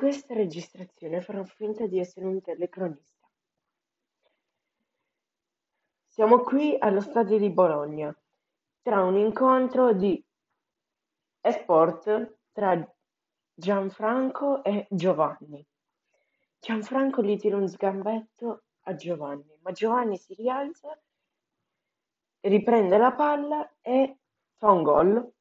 questa registrazione farò finta di essere un telecronista. Siamo qui allo stadio di Bologna, tra un incontro di esport tra Gianfranco e Giovanni. Gianfranco gli tira un sgambetto a Giovanni, ma Giovanni si rialza, riprende la palla e fa un gol